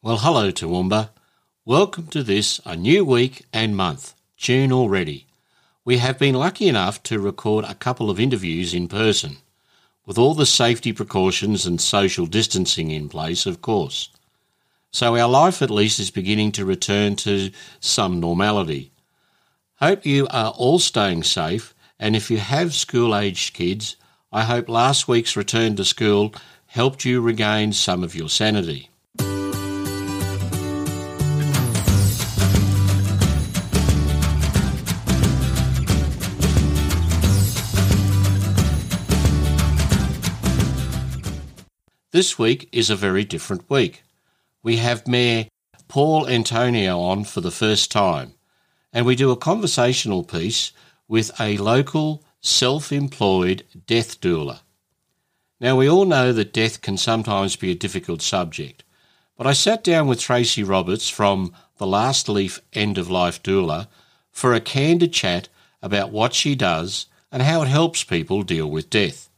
Well, hello, Toowoomba. Welcome to this, a new week and month, June already. We have been lucky enough to record a couple of interviews in person, with all the safety precautions and social distancing in place, of course. So our life at least is beginning to return to some normality. Hope you are all staying safe, and if you have school aged kids, I hope last week's return to school helped you regain some of your sanity. This week is a very different week. We have Mayor Paul Antonio on for the first time, and we do a conversational piece with a local self employed death doula. Now, we all know that death can sometimes be a difficult subject, but I sat down with Tracy Roberts from the Last Leaf End of Life Doula for a candid chat about what she does and how it helps people deal with death.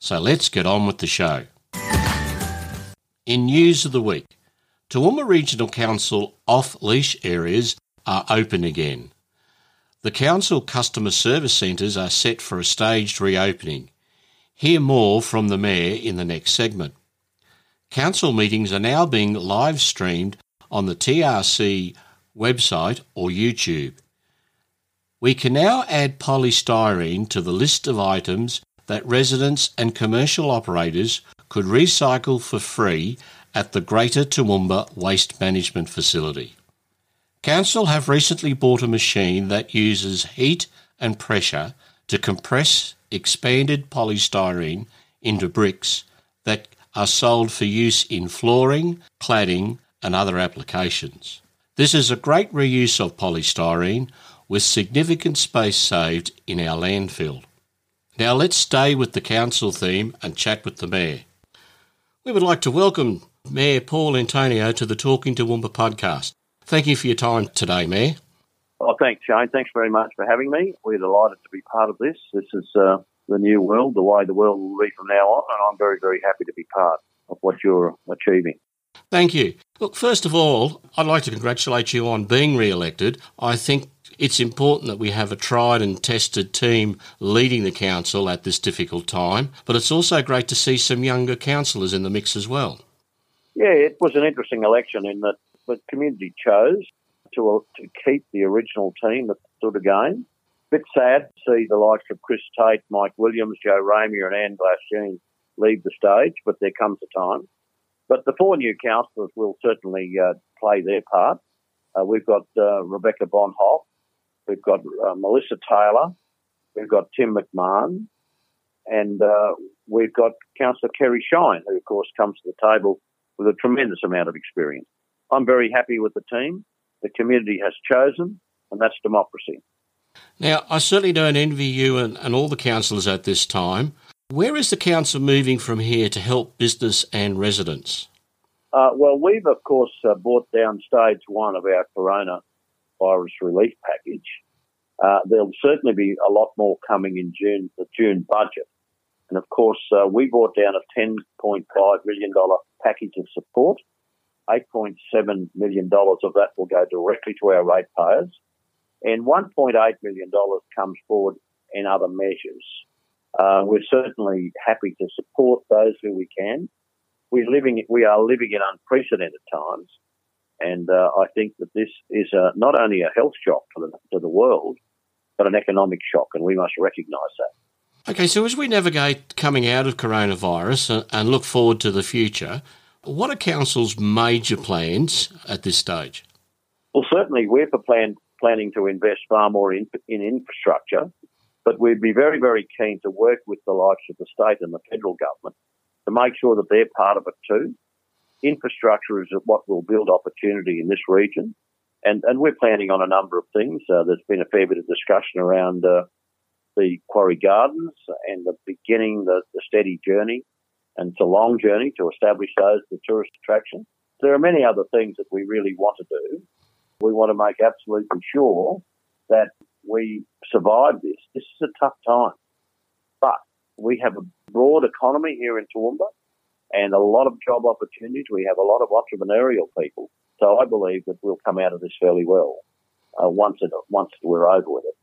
So let's get on with the show. In news of the week, Toowoomba Regional Council off leash areas are open again. The council customer service centres are set for a staged reopening. Hear more from the Mayor in the next segment. Council meetings are now being live streamed on the TRC website or YouTube. We can now add polystyrene to the list of items that residents and commercial operators could recycle for free at the Greater Toowoomba Waste Management Facility. Council have recently bought a machine that uses heat and pressure to compress expanded polystyrene into bricks that are sold for use in flooring, cladding, and other applications. This is a great reuse of polystyrene with significant space saved in our landfill. Now let's stay with the council theme and chat with the Mayor. We would like to welcome Mayor Paul Antonio to the Talking to Toowoomba podcast. Thank you for your time today, Mayor. Oh, thanks, Shane. Thanks very much for having me. We're delighted to be part of this. This is uh, the new world, the way the world will be from now on, and I'm very, very happy to be part of what you're achieving. Thank you. Look, first of all, I'd like to congratulate you on being re elected. I think it's important that we have a tried and tested team leading the council at this difficult time, but it's also great to see some younger councillors in the mix as well. Yeah, it was an interesting election in that the community chose to, uh, to keep the original team that stood again. Bit sad to see the likes of Chris Tait, Mike Williams, Joe Ramia, and Anne Glasheen leave the stage, but there comes a time. But the four new councillors will certainly uh, play their part. Uh, we've got uh, Rebecca Vonhoff, We've got uh, Melissa Taylor. We've got Tim McMahon. And uh, we've got Councillor Kerry Shine, who, of course, comes to the table with a tremendous amount of experience. I'm very happy with the team. The community has chosen, and that's democracy. Now, I certainly don't envy you and, and all the councillors at this time. Where is the council moving from here to help business and residents? Uh, well, we've, of course, uh, brought down stage one of our corona virus relief package. Uh, there'll certainly be a lot more coming in June, the June budget. And of course, uh, we brought down a $10.5 million package of support. $8.7 million of that will go directly to our ratepayers. And $1.8 million comes forward in other measures. Uh, we're certainly happy to support those who we can. We're living, we are living in unprecedented times. And uh, I think that this is uh, not only a health shock to the, to the world, but an economic shock, and we must recognise that. Okay, so as we navigate coming out of coronavirus and look forward to the future, what are Council's major plans at this stage? Well, certainly we're plan, planning to invest far more in, in infrastructure, but we'd be very, very keen to work with the likes of the state and the federal government to make sure that they're part of it too infrastructure is what will build opportunity in this region. And, and we're planning on a number of things. Uh, there's been a fair bit of discussion around uh, the Quarry Gardens and the beginning, the, the steady journey. And it's a long journey to establish those as tourist attractions. There are many other things that we really want to do. We want to make absolutely sure that we survive this. This is a tough time. But we have a broad economy here in Toowoomba and a lot of job opportunities. We have a lot of entrepreneurial people. So I believe that we'll come out of this fairly well uh, once it, once we're over with it.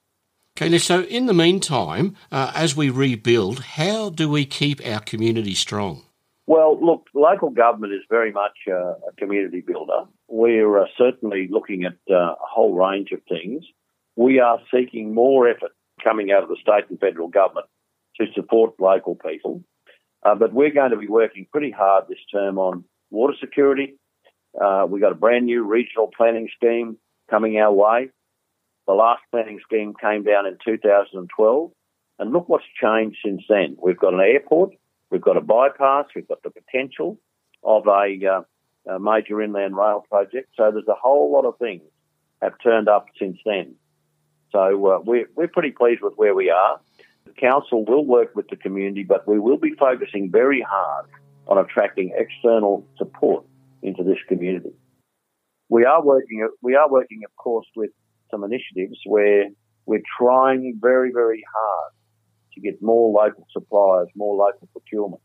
Okay, so in the meantime, uh, as we rebuild, how do we keep our community strong? Well, look, local government is very much uh, a community builder. We're uh, certainly looking at uh, a whole range of things. We are seeking more effort coming out of the state and federal government to support local people. Uh, but we're going to be working pretty hard this term on water security. Uh, we've got a brand new regional planning scheme coming our way. The last planning scheme came down in 2012. And look what's changed since then. We've got an airport, we've got a bypass, we've got the potential of a, uh, a major inland rail project. So there's a whole lot of things have turned up since then. So uh, we're, we're pretty pleased with where we are. The council will work with the community, but we will be focusing very hard on attracting external support into this community. We are working, we are working, of course, with some initiatives where we're trying very, very hard to get more local suppliers, more local procurement.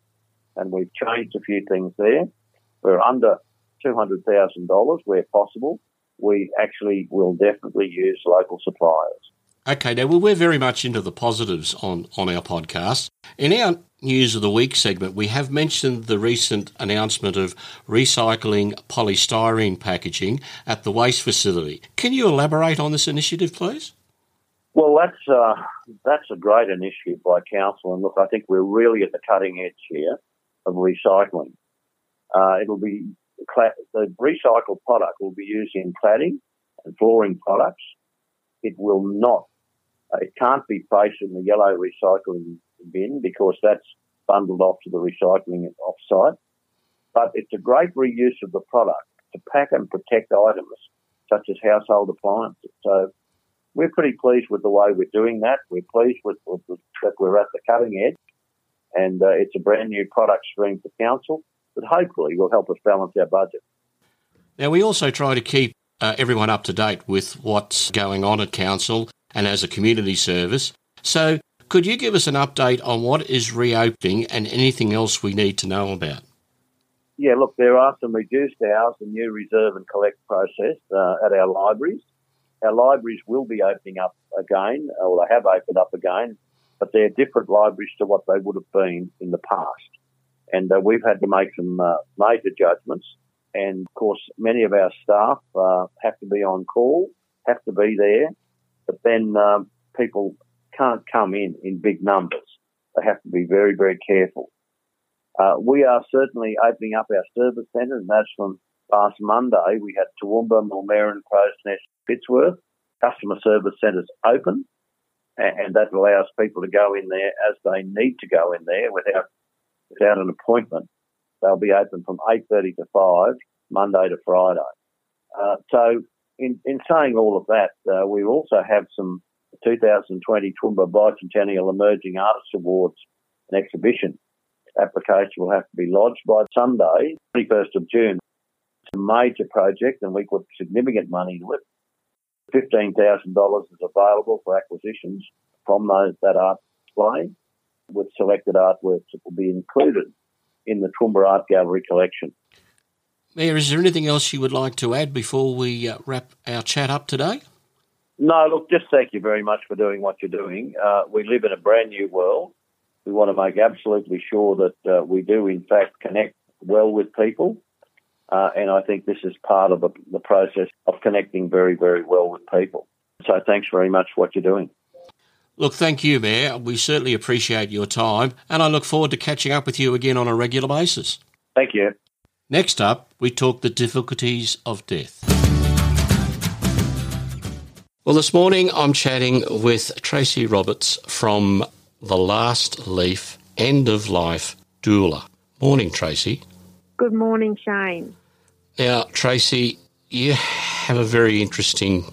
And we've changed a few things there. We're under $200,000 where possible. We actually will definitely use local suppliers. Okay, now well, we're very much into the positives on, on our podcast. In our News of the Week segment, we have mentioned the recent announcement of recycling polystyrene packaging at the waste facility. Can you elaborate on this initiative, please? Well, that's uh, that's a great initiative by council, and look, I think we're really at the cutting edge here of recycling. Uh, it'll be the recycled product will be used in cladding and flooring products. It will not it can't be placed in the yellow recycling bin because that's bundled off to the recycling offsite. But it's a great reuse of the product to pack and protect items such as household appliances. So we're pretty pleased with the way we're doing that. We're pleased with, with, with that we're at the cutting edge, and uh, it's a brand new product stream for council that hopefully will help us balance our budget. Now we also try to keep uh, everyone up to date with what's going on at council and as a community service. So, could you give us an update on what is reopening and anything else we need to know about? Yeah, look, there are some reduced hours and new reserve and collect process uh, at our libraries. Our libraries will be opening up again, or they have opened up again, but they're different libraries to what they would have been in the past. And uh, we've had to make some uh, major judgments. And of course, many of our staff uh, have to be on call, have to be there, but then um, people can't come in in big numbers. They have to be very, very careful. Uh, we are certainly opening up our service centres, and that's from last Monday. We had Toowoomba, Millmerran, Crows Nest, Pittsworth customer service centres open, and that allows people to go in there as they need to go in there without without an appointment. They'll be open from 8.30 to 5, Monday to Friday. Uh, so in, in saying all of that, uh, we also have some 2020 Toowoomba Bicentennial Emerging Artists Awards and exhibition. Application will have to be lodged by Sunday, 21st of June. It's a major project and we put significant money into it. $15,000 is available for acquisitions from those that art display with selected artworks that will be included in the Toowoomba Art Gallery collection. Mayor, is there anything else you would like to add before we uh, wrap our chat up today? No, look, just thank you very much for doing what you're doing. Uh, we live in a brand new world. We want to make absolutely sure that uh, we do, in fact, connect well with people. Uh, and I think this is part of the, the process of connecting very, very well with people. So thanks very much for what you're doing. Look, thank you, Mayor. We certainly appreciate your time, and I look forward to catching up with you again on a regular basis. Thank you. Next up, we talk the difficulties of death. Well, this morning I'm chatting with Tracy Roberts from The Last Leaf End of Life Doula. Morning, Tracy. Good morning, Shane. Now, Tracy, you have a very interesting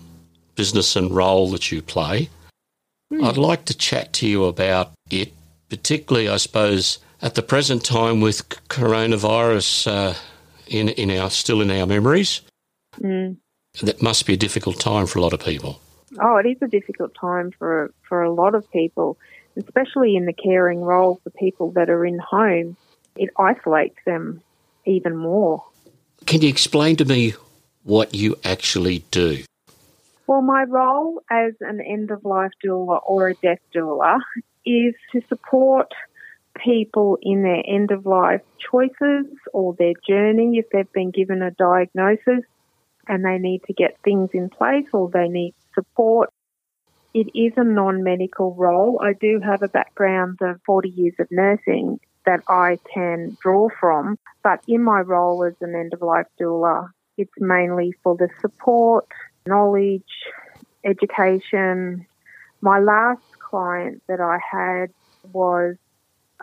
business and role that you play. Hmm. I'd like to chat to you about it, particularly, I suppose, at the present time with coronavirus uh, in in our still in our memories. Mm. That must be a difficult time for a lot of people. Oh, it is a difficult time for for a lot of people, especially in the caring role for people that are in home. it isolates them even more. Can you explain to me what you actually do? Well, my role as an end of life doula or a death doula is to support people in their end of life choices or their journey if they've been given a diagnosis and they need to get things in place or they need support. It is a non medical role. I do have a background of 40 years of nursing that I can draw from, but in my role as an end of life doula, it's mainly for the support, knowledge, education. My last client that I had was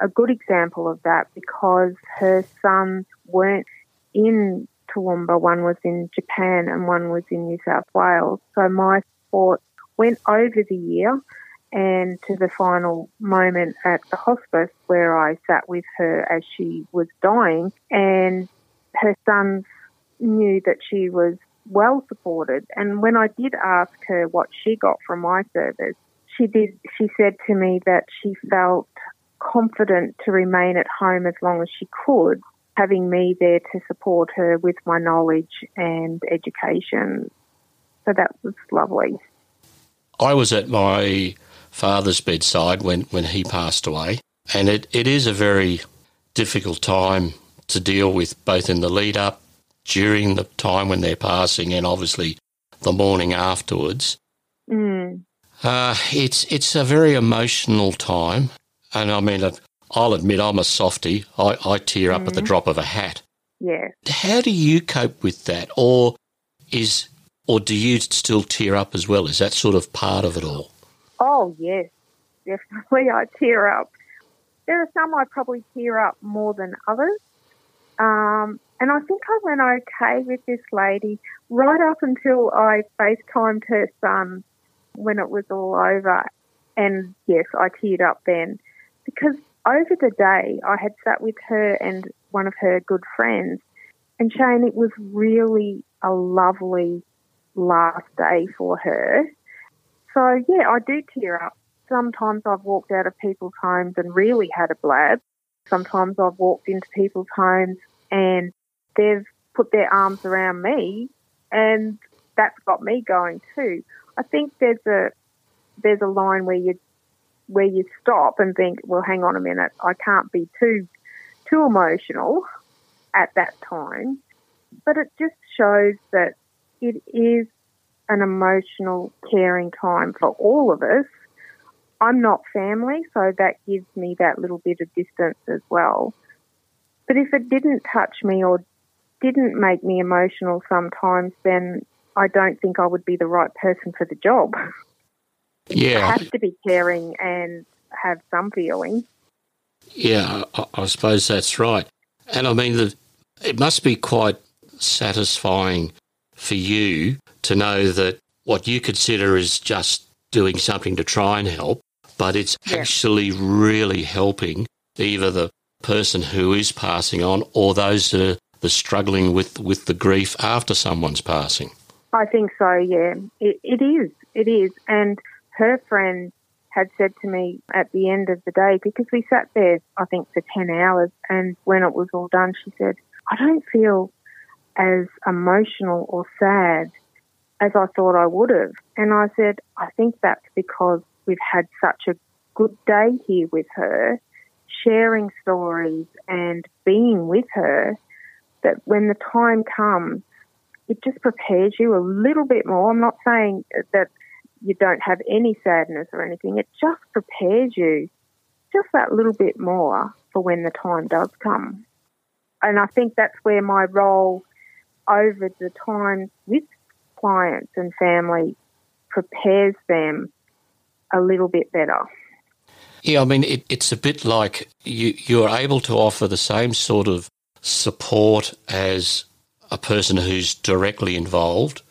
a good example of that because her sons weren't in Toowoomba, one was in Japan and one was in New South Wales. So my support went over the year and to the final moment at the hospice where I sat with her as she was dying and her sons knew that she was well supported. And when I did ask her what she got from my service, she did she said to me that she felt confident to remain at home as long as she could, having me there to support her with my knowledge and education. So that was lovely. I was at my father's bedside when, when he passed away, and it, it is a very difficult time to deal with both in the lead up, during the time when they're passing, and obviously the morning afterwards. Mm. Uh, it's it's a very emotional time, and I mean, I'll admit I'm a softy. I, I tear up mm. at the drop of a hat. Yeah. How do you cope with that, or is or do you still tear up as well? Is that sort of part of it all? Oh yes, definitely. I tear up. There are some I probably tear up more than others. Um, and I think I went okay with this lady right up until I FaceTimed her son when it was all over. And yes, I teared up then because over the day I had sat with her and one of her good friends. And Shane, it was really a lovely last day for her. So yeah, I do tear up. Sometimes I've walked out of people's homes and really had a blab. Sometimes I've walked into people's homes and they've put their arms around me and that's got me going too. I think there's a there's a line where you where you stop and think, well, hang on a minute, I can't be too too emotional at that time. But it just shows that it is an emotional, caring time for all of us. I'm not family, so that gives me that little bit of distance as well. But if it didn't touch me or didn't make me emotional sometimes, then I don't think I would be the right person for the job. Yeah. Have to be caring and have some feeling. Yeah, I, I suppose that's right. And I mean, the, it must be quite satisfying for you to know that what you consider is just doing something to try and help, but it's yeah. actually really helping either the person who is passing on or those that are the struggling with, with the grief after someone's passing. I think so, yeah. It, it is. It is. And her friend had said to me at the end of the day, because we sat there, I think, for 10 hours, and when it was all done, she said, I don't feel as emotional or sad as I thought I would have. And I said, I think that's because we've had such a good day here with her, sharing stories and being with her, that when the time comes, it just prepares you a little bit more. I'm not saying that you don't have any sadness or anything. It just prepares you just that little bit more for when the time does come. And I think that's where my role over the time with clients and family prepares them a little bit better. Yeah, I mean, it, it's a bit like you, you're able to offer the same sort of support as a person who's directly involved,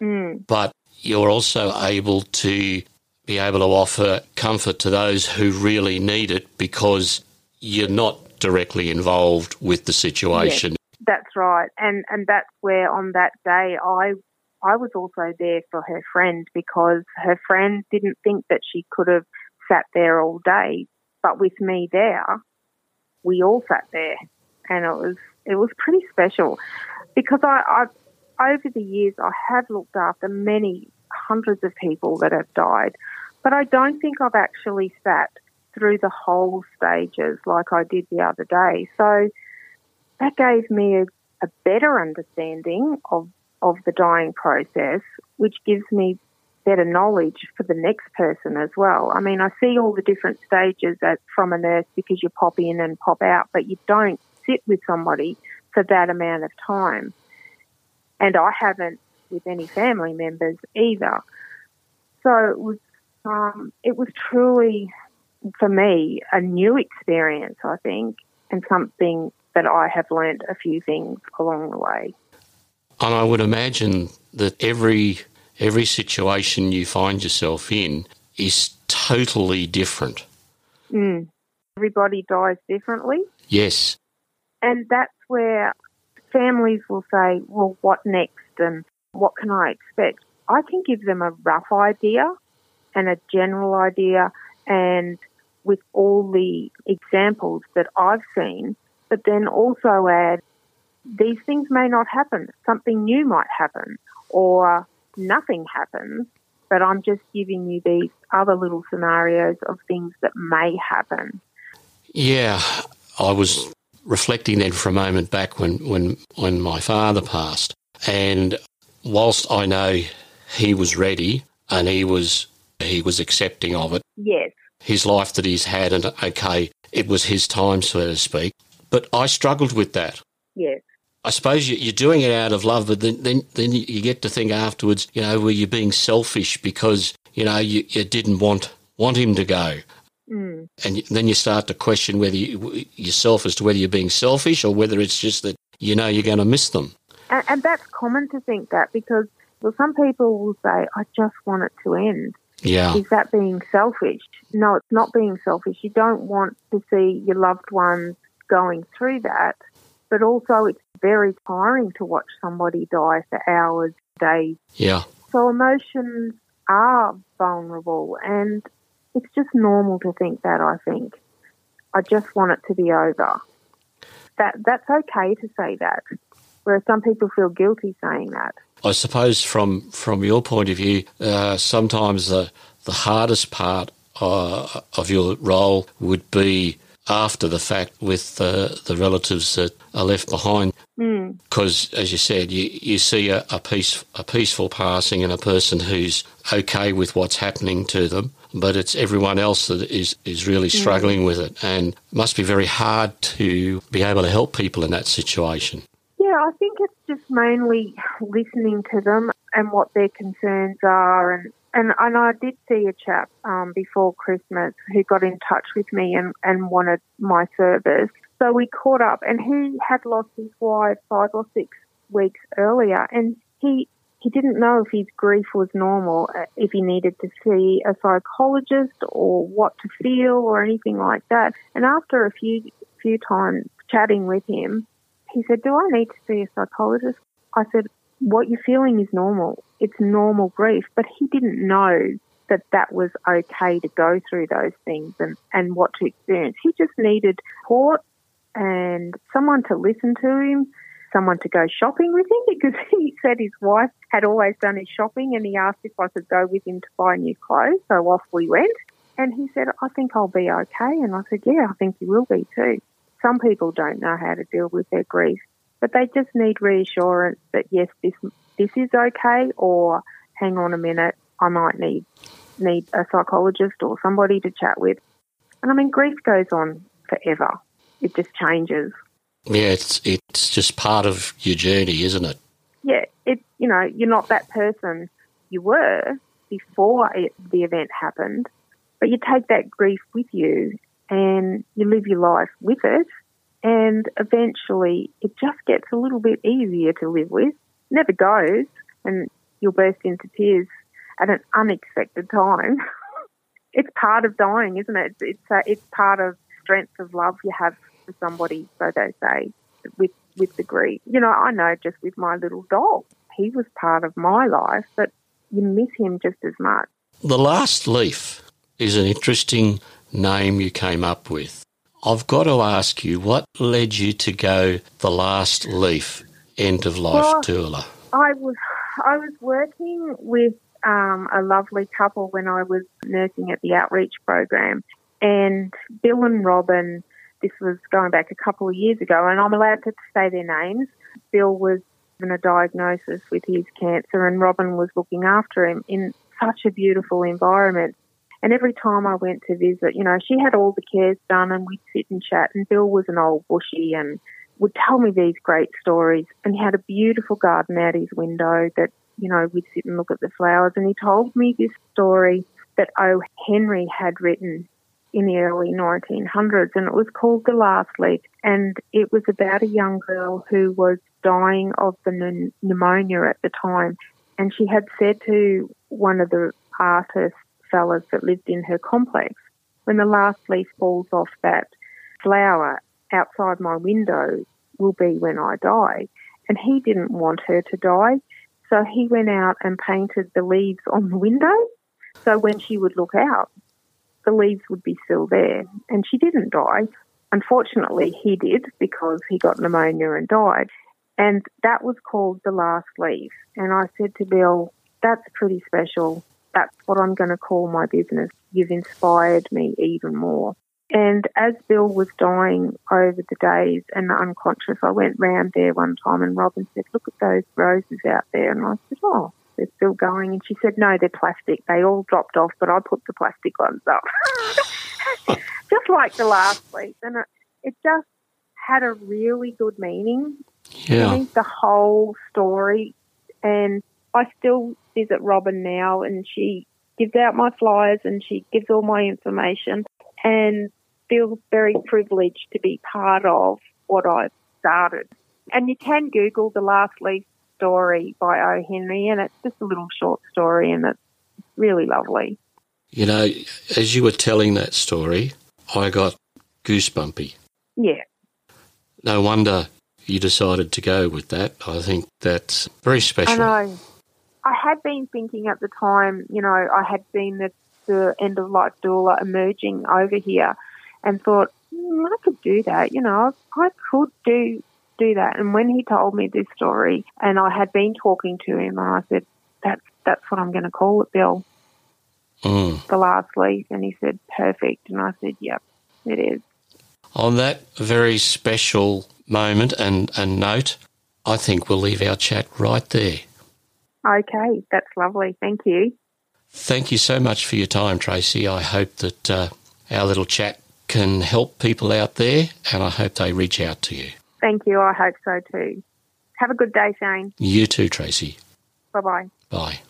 mm. but you're also able to be able to offer comfort to those who really need it because you're not directly involved with the situation. Yes, that's right. And and that's where on that day I I was also there for her friend because her friend didn't think that she could have sat there all day, but with me there, we all sat there, and it was it was pretty special because I, I over the years I have looked after many hundreds of people that have died, but I don't think I've actually sat through the whole stages like I did the other day. So that gave me a, a better understanding of of the dying process, which gives me better knowledge for the next person as well. I mean, I see all the different stages from a nurse because you pop in and pop out, but you don't sit with somebody for that amount of time. And I haven't with any family members either. So it was, um, it was truly, for me, a new experience, I think, and something that I have learned a few things along the way. And I would imagine that every every situation you find yourself in is totally different. Mm. Everybody dies differently. Yes. And that's where families will say, well, what next and what can I expect? I can give them a rough idea and a general idea and with all the examples that I've seen, but then also add these things may not happen. Something new might happen or nothing happens, but I'm just giving you these other little scenarios of things that may happen. Yeah, I was reflecting then for a moment back when, when, when my father passed. And whilst I know he was ready and he was he was accepting of it. Yes. His life that he's had and okay, it was his time, so to speak. But I struggled with that. Yes. I suppose you're doing it out of love, but then, then, then you get to think afterwards, you know, were you being selfish because, you know, you, you didn't want, want him to go? Mm. And then you start to question whether you, yourself as to whether you're being selfish or whether it's just that you know you're going to miss them. And, and that's common to think that because well, some people will say, I just want it to end. Yeah. Is that being selfish? No, it's not being selfish. You don't want to see your loved ones going through that but also it's very tiring to watch somebody die for hours, days. Yeah. So emotions are vulnerable and it's just normal to think that, I think. I just want it to be over. That that's okay to say that. Whereas some people feel guilty saying that. I suppose from from your point of view, uh, sometimes the the hardest part uh, of your role would be after the fact with uh, the relatives that are left behind. Because, mm. as you said, you, you see a, a, peace, a peaceful passing and a person who's okay with what's happening to them, but it's everyone else that is, is really hmm. struggling mm. with it. And it must be very hard to be able to help people in that situation. Yeah, I think it's just mainly listening to them and what their concerns are and and, and I did see a chap um, before Christmas who got in touch with me and, and wanted my service. So we caught up, and he had lost his wife five or six weeks earlier, and he he didn't know if his grief was normal, uh, if he needed to see a psychologist or what to feel or anything like that. And after a few few times chatting with him, he said, "Do I need to see a psychologist?" I said, "What you're feeling is normal it's normal grief. But he didn't know that that was okay to go through those things and, and what to experience. He just needed support and someone to listen to him, someone to go shopping with him because he said his wife had always done his shopping and he asked if I could go with him to buy new clothes. So off we went. And he said, I think I'll be okay. And I said, Yeah, I think you will be too. Some people don't know how to deal with their grief, but they just need reassurance that yes, this this is okay, or hang on a minute, I might need need a psychologist or somebody to chat with. And I mean, grief goes on forever. It just changes. Yeah, it's it's just part of your journey, isn't it? Yeah, it you know you're not that person you were before it, the event happened, but you take that grief with you and you live your life with it, and eventually it just gets a little bit easier to live with never goes, and you'll burst into tears at an unexpected time. it's part of dying, isn't it? It's it's, it's part of strength of love you have for somebody, so they say, with with the grief. You know, I know just with my little dog, he was part of my life, but you miss him just as much. The last leaf is an interesting name you came up with. I've got to ask you, what led you to go the last leaf end of life Well, doula? I was I was working with um, a lovely couple when I was nursing at the outreach program, and Bill and Robin. This was going back a couple of years ago, and I'm allowed to say their names. Bill was given a diagnosis with his cancer, and Robin was looking after him in such a beautiful environment. And every time I went to visit, you know, she had all the cares done, and we'd sit and chat. And Bill was an old bushy and would tell me these great stories. And he had a beautiful garden out his window that, you know, we'd sit and look at the flowers. And he told me this story that O. Henry had written in the early 1900s, and it was called The Last Leaf. And it was about a young girl who was dying of the pn- pneumonia at the time. And she had said to one of the artist fellas that lived in her complex, when the last leaf falls off that flower outside my window will be when I die. And he didn't want her to die. So he went out and painted the leaves on the window. So when she would look out, the leaves would be still there. And she didn't die. Unfortunately, he did because he got pneumonia and died. And that was called The Last Leaf. And I said to Bill, that's pretty special. That's what I'm going to call my business. You've inspired me even more. And as Bill was dying over the days and unconscious, I went round there one time and Robin said, Look at those roses out there. And I said, Oh, they're still going. And she said, No, they're plastic. They all dropped off, but I put the plastic ones up. just like the last week. And it, it just had a really good meaning Yeah. I think the whole story, and I still visit Robin now, and she gives out my flyers and she gives all my information, and feel very privileged to be part of what I've started. And you can Google the Last Leaf story by O. Henry, and it's just a little short story, and it's really lovely. You know, as you were telling that story, I got goosebumpy. Yeah, No wonder you decided to go with that. I think that's very special. I know. I had been thinking at the time, you know, I had seen the, the end of life doula emerging over here and thought, mm, I could do that, you know, I could do do that. And when he told me this story and I had been talking to him and I said, That's that's what I'm gonna call it, Bill, Mm. the last leaf and he said, Perfect and I said, Yep, it is. On that very special moment and, and note, I think we'll leave our chat right there. Okay, that's lovely. Thank you. Thank you so much for your time, Tracy. I hope that uh, our little chat can help people out there, and I hope they reach out to you. Thank you. I hope so too. Have a good day, Shane. You too, Tracy. Bye bye. Bye.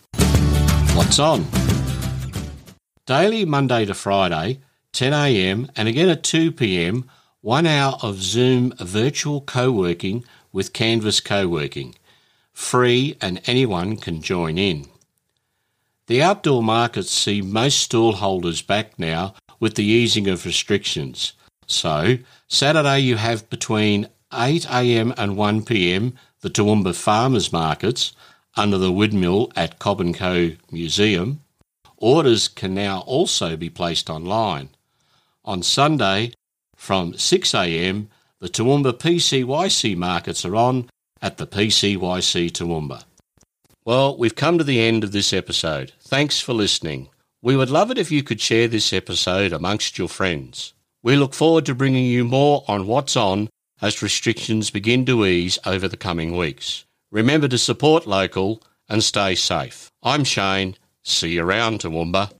What's on? Daily Monday to Friday, 10am and again at 2pm, one hour of Zoom virtual co working with Canvas Co working. Free and anyone can join in. The outdoor markets see most stall holders back now with the easing of restrictions. So, Saturday you have between 8am and 1pm the Toowoomba Farmers Markets under the windmill at Cobb Co Museum. Orders can now also be placed online. On Sunday, from 6am, the Toowoomba PCYC markets are on at the PCYC Toowoomba. Well, we've come to the end of this episode. Thanks for listening. We would love it if you could share this episode amongst your friends. We look forward to bringing you more on what's on as restrictions begin to ease over the coming weeks. Remember to support local and stay safe. I'm Shane. See you around, Toowoomba.